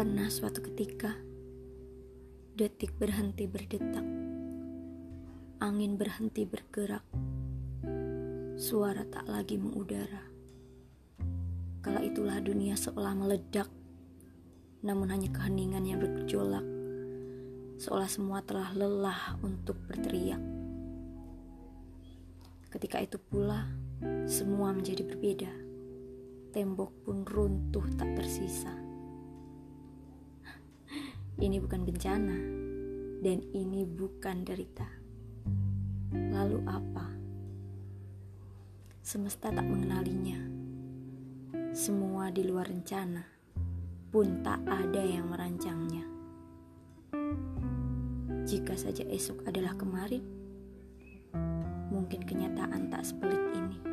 Pernah suatu ketika, detik berhenti berdetak, angin berhenti bergerak, suara tak lagi mengudara. Kala itulah dunia seolah meledak, namun hanya keheningan yang bergejolak, seolah semua telah lelah untuk berteriak. Ketika itu pula, semua menjadi berbeda. Tembok pun runtuh tak tersisa. Ini bukan bencana, dan ini bukan derita. Lalu apa? Semesta tak mengenalinya. Semua di luar rencana, pun tak ada yang merancangnya. Jika saja esok adalah kemarin, mungkin kenyataan tak sepelik ini.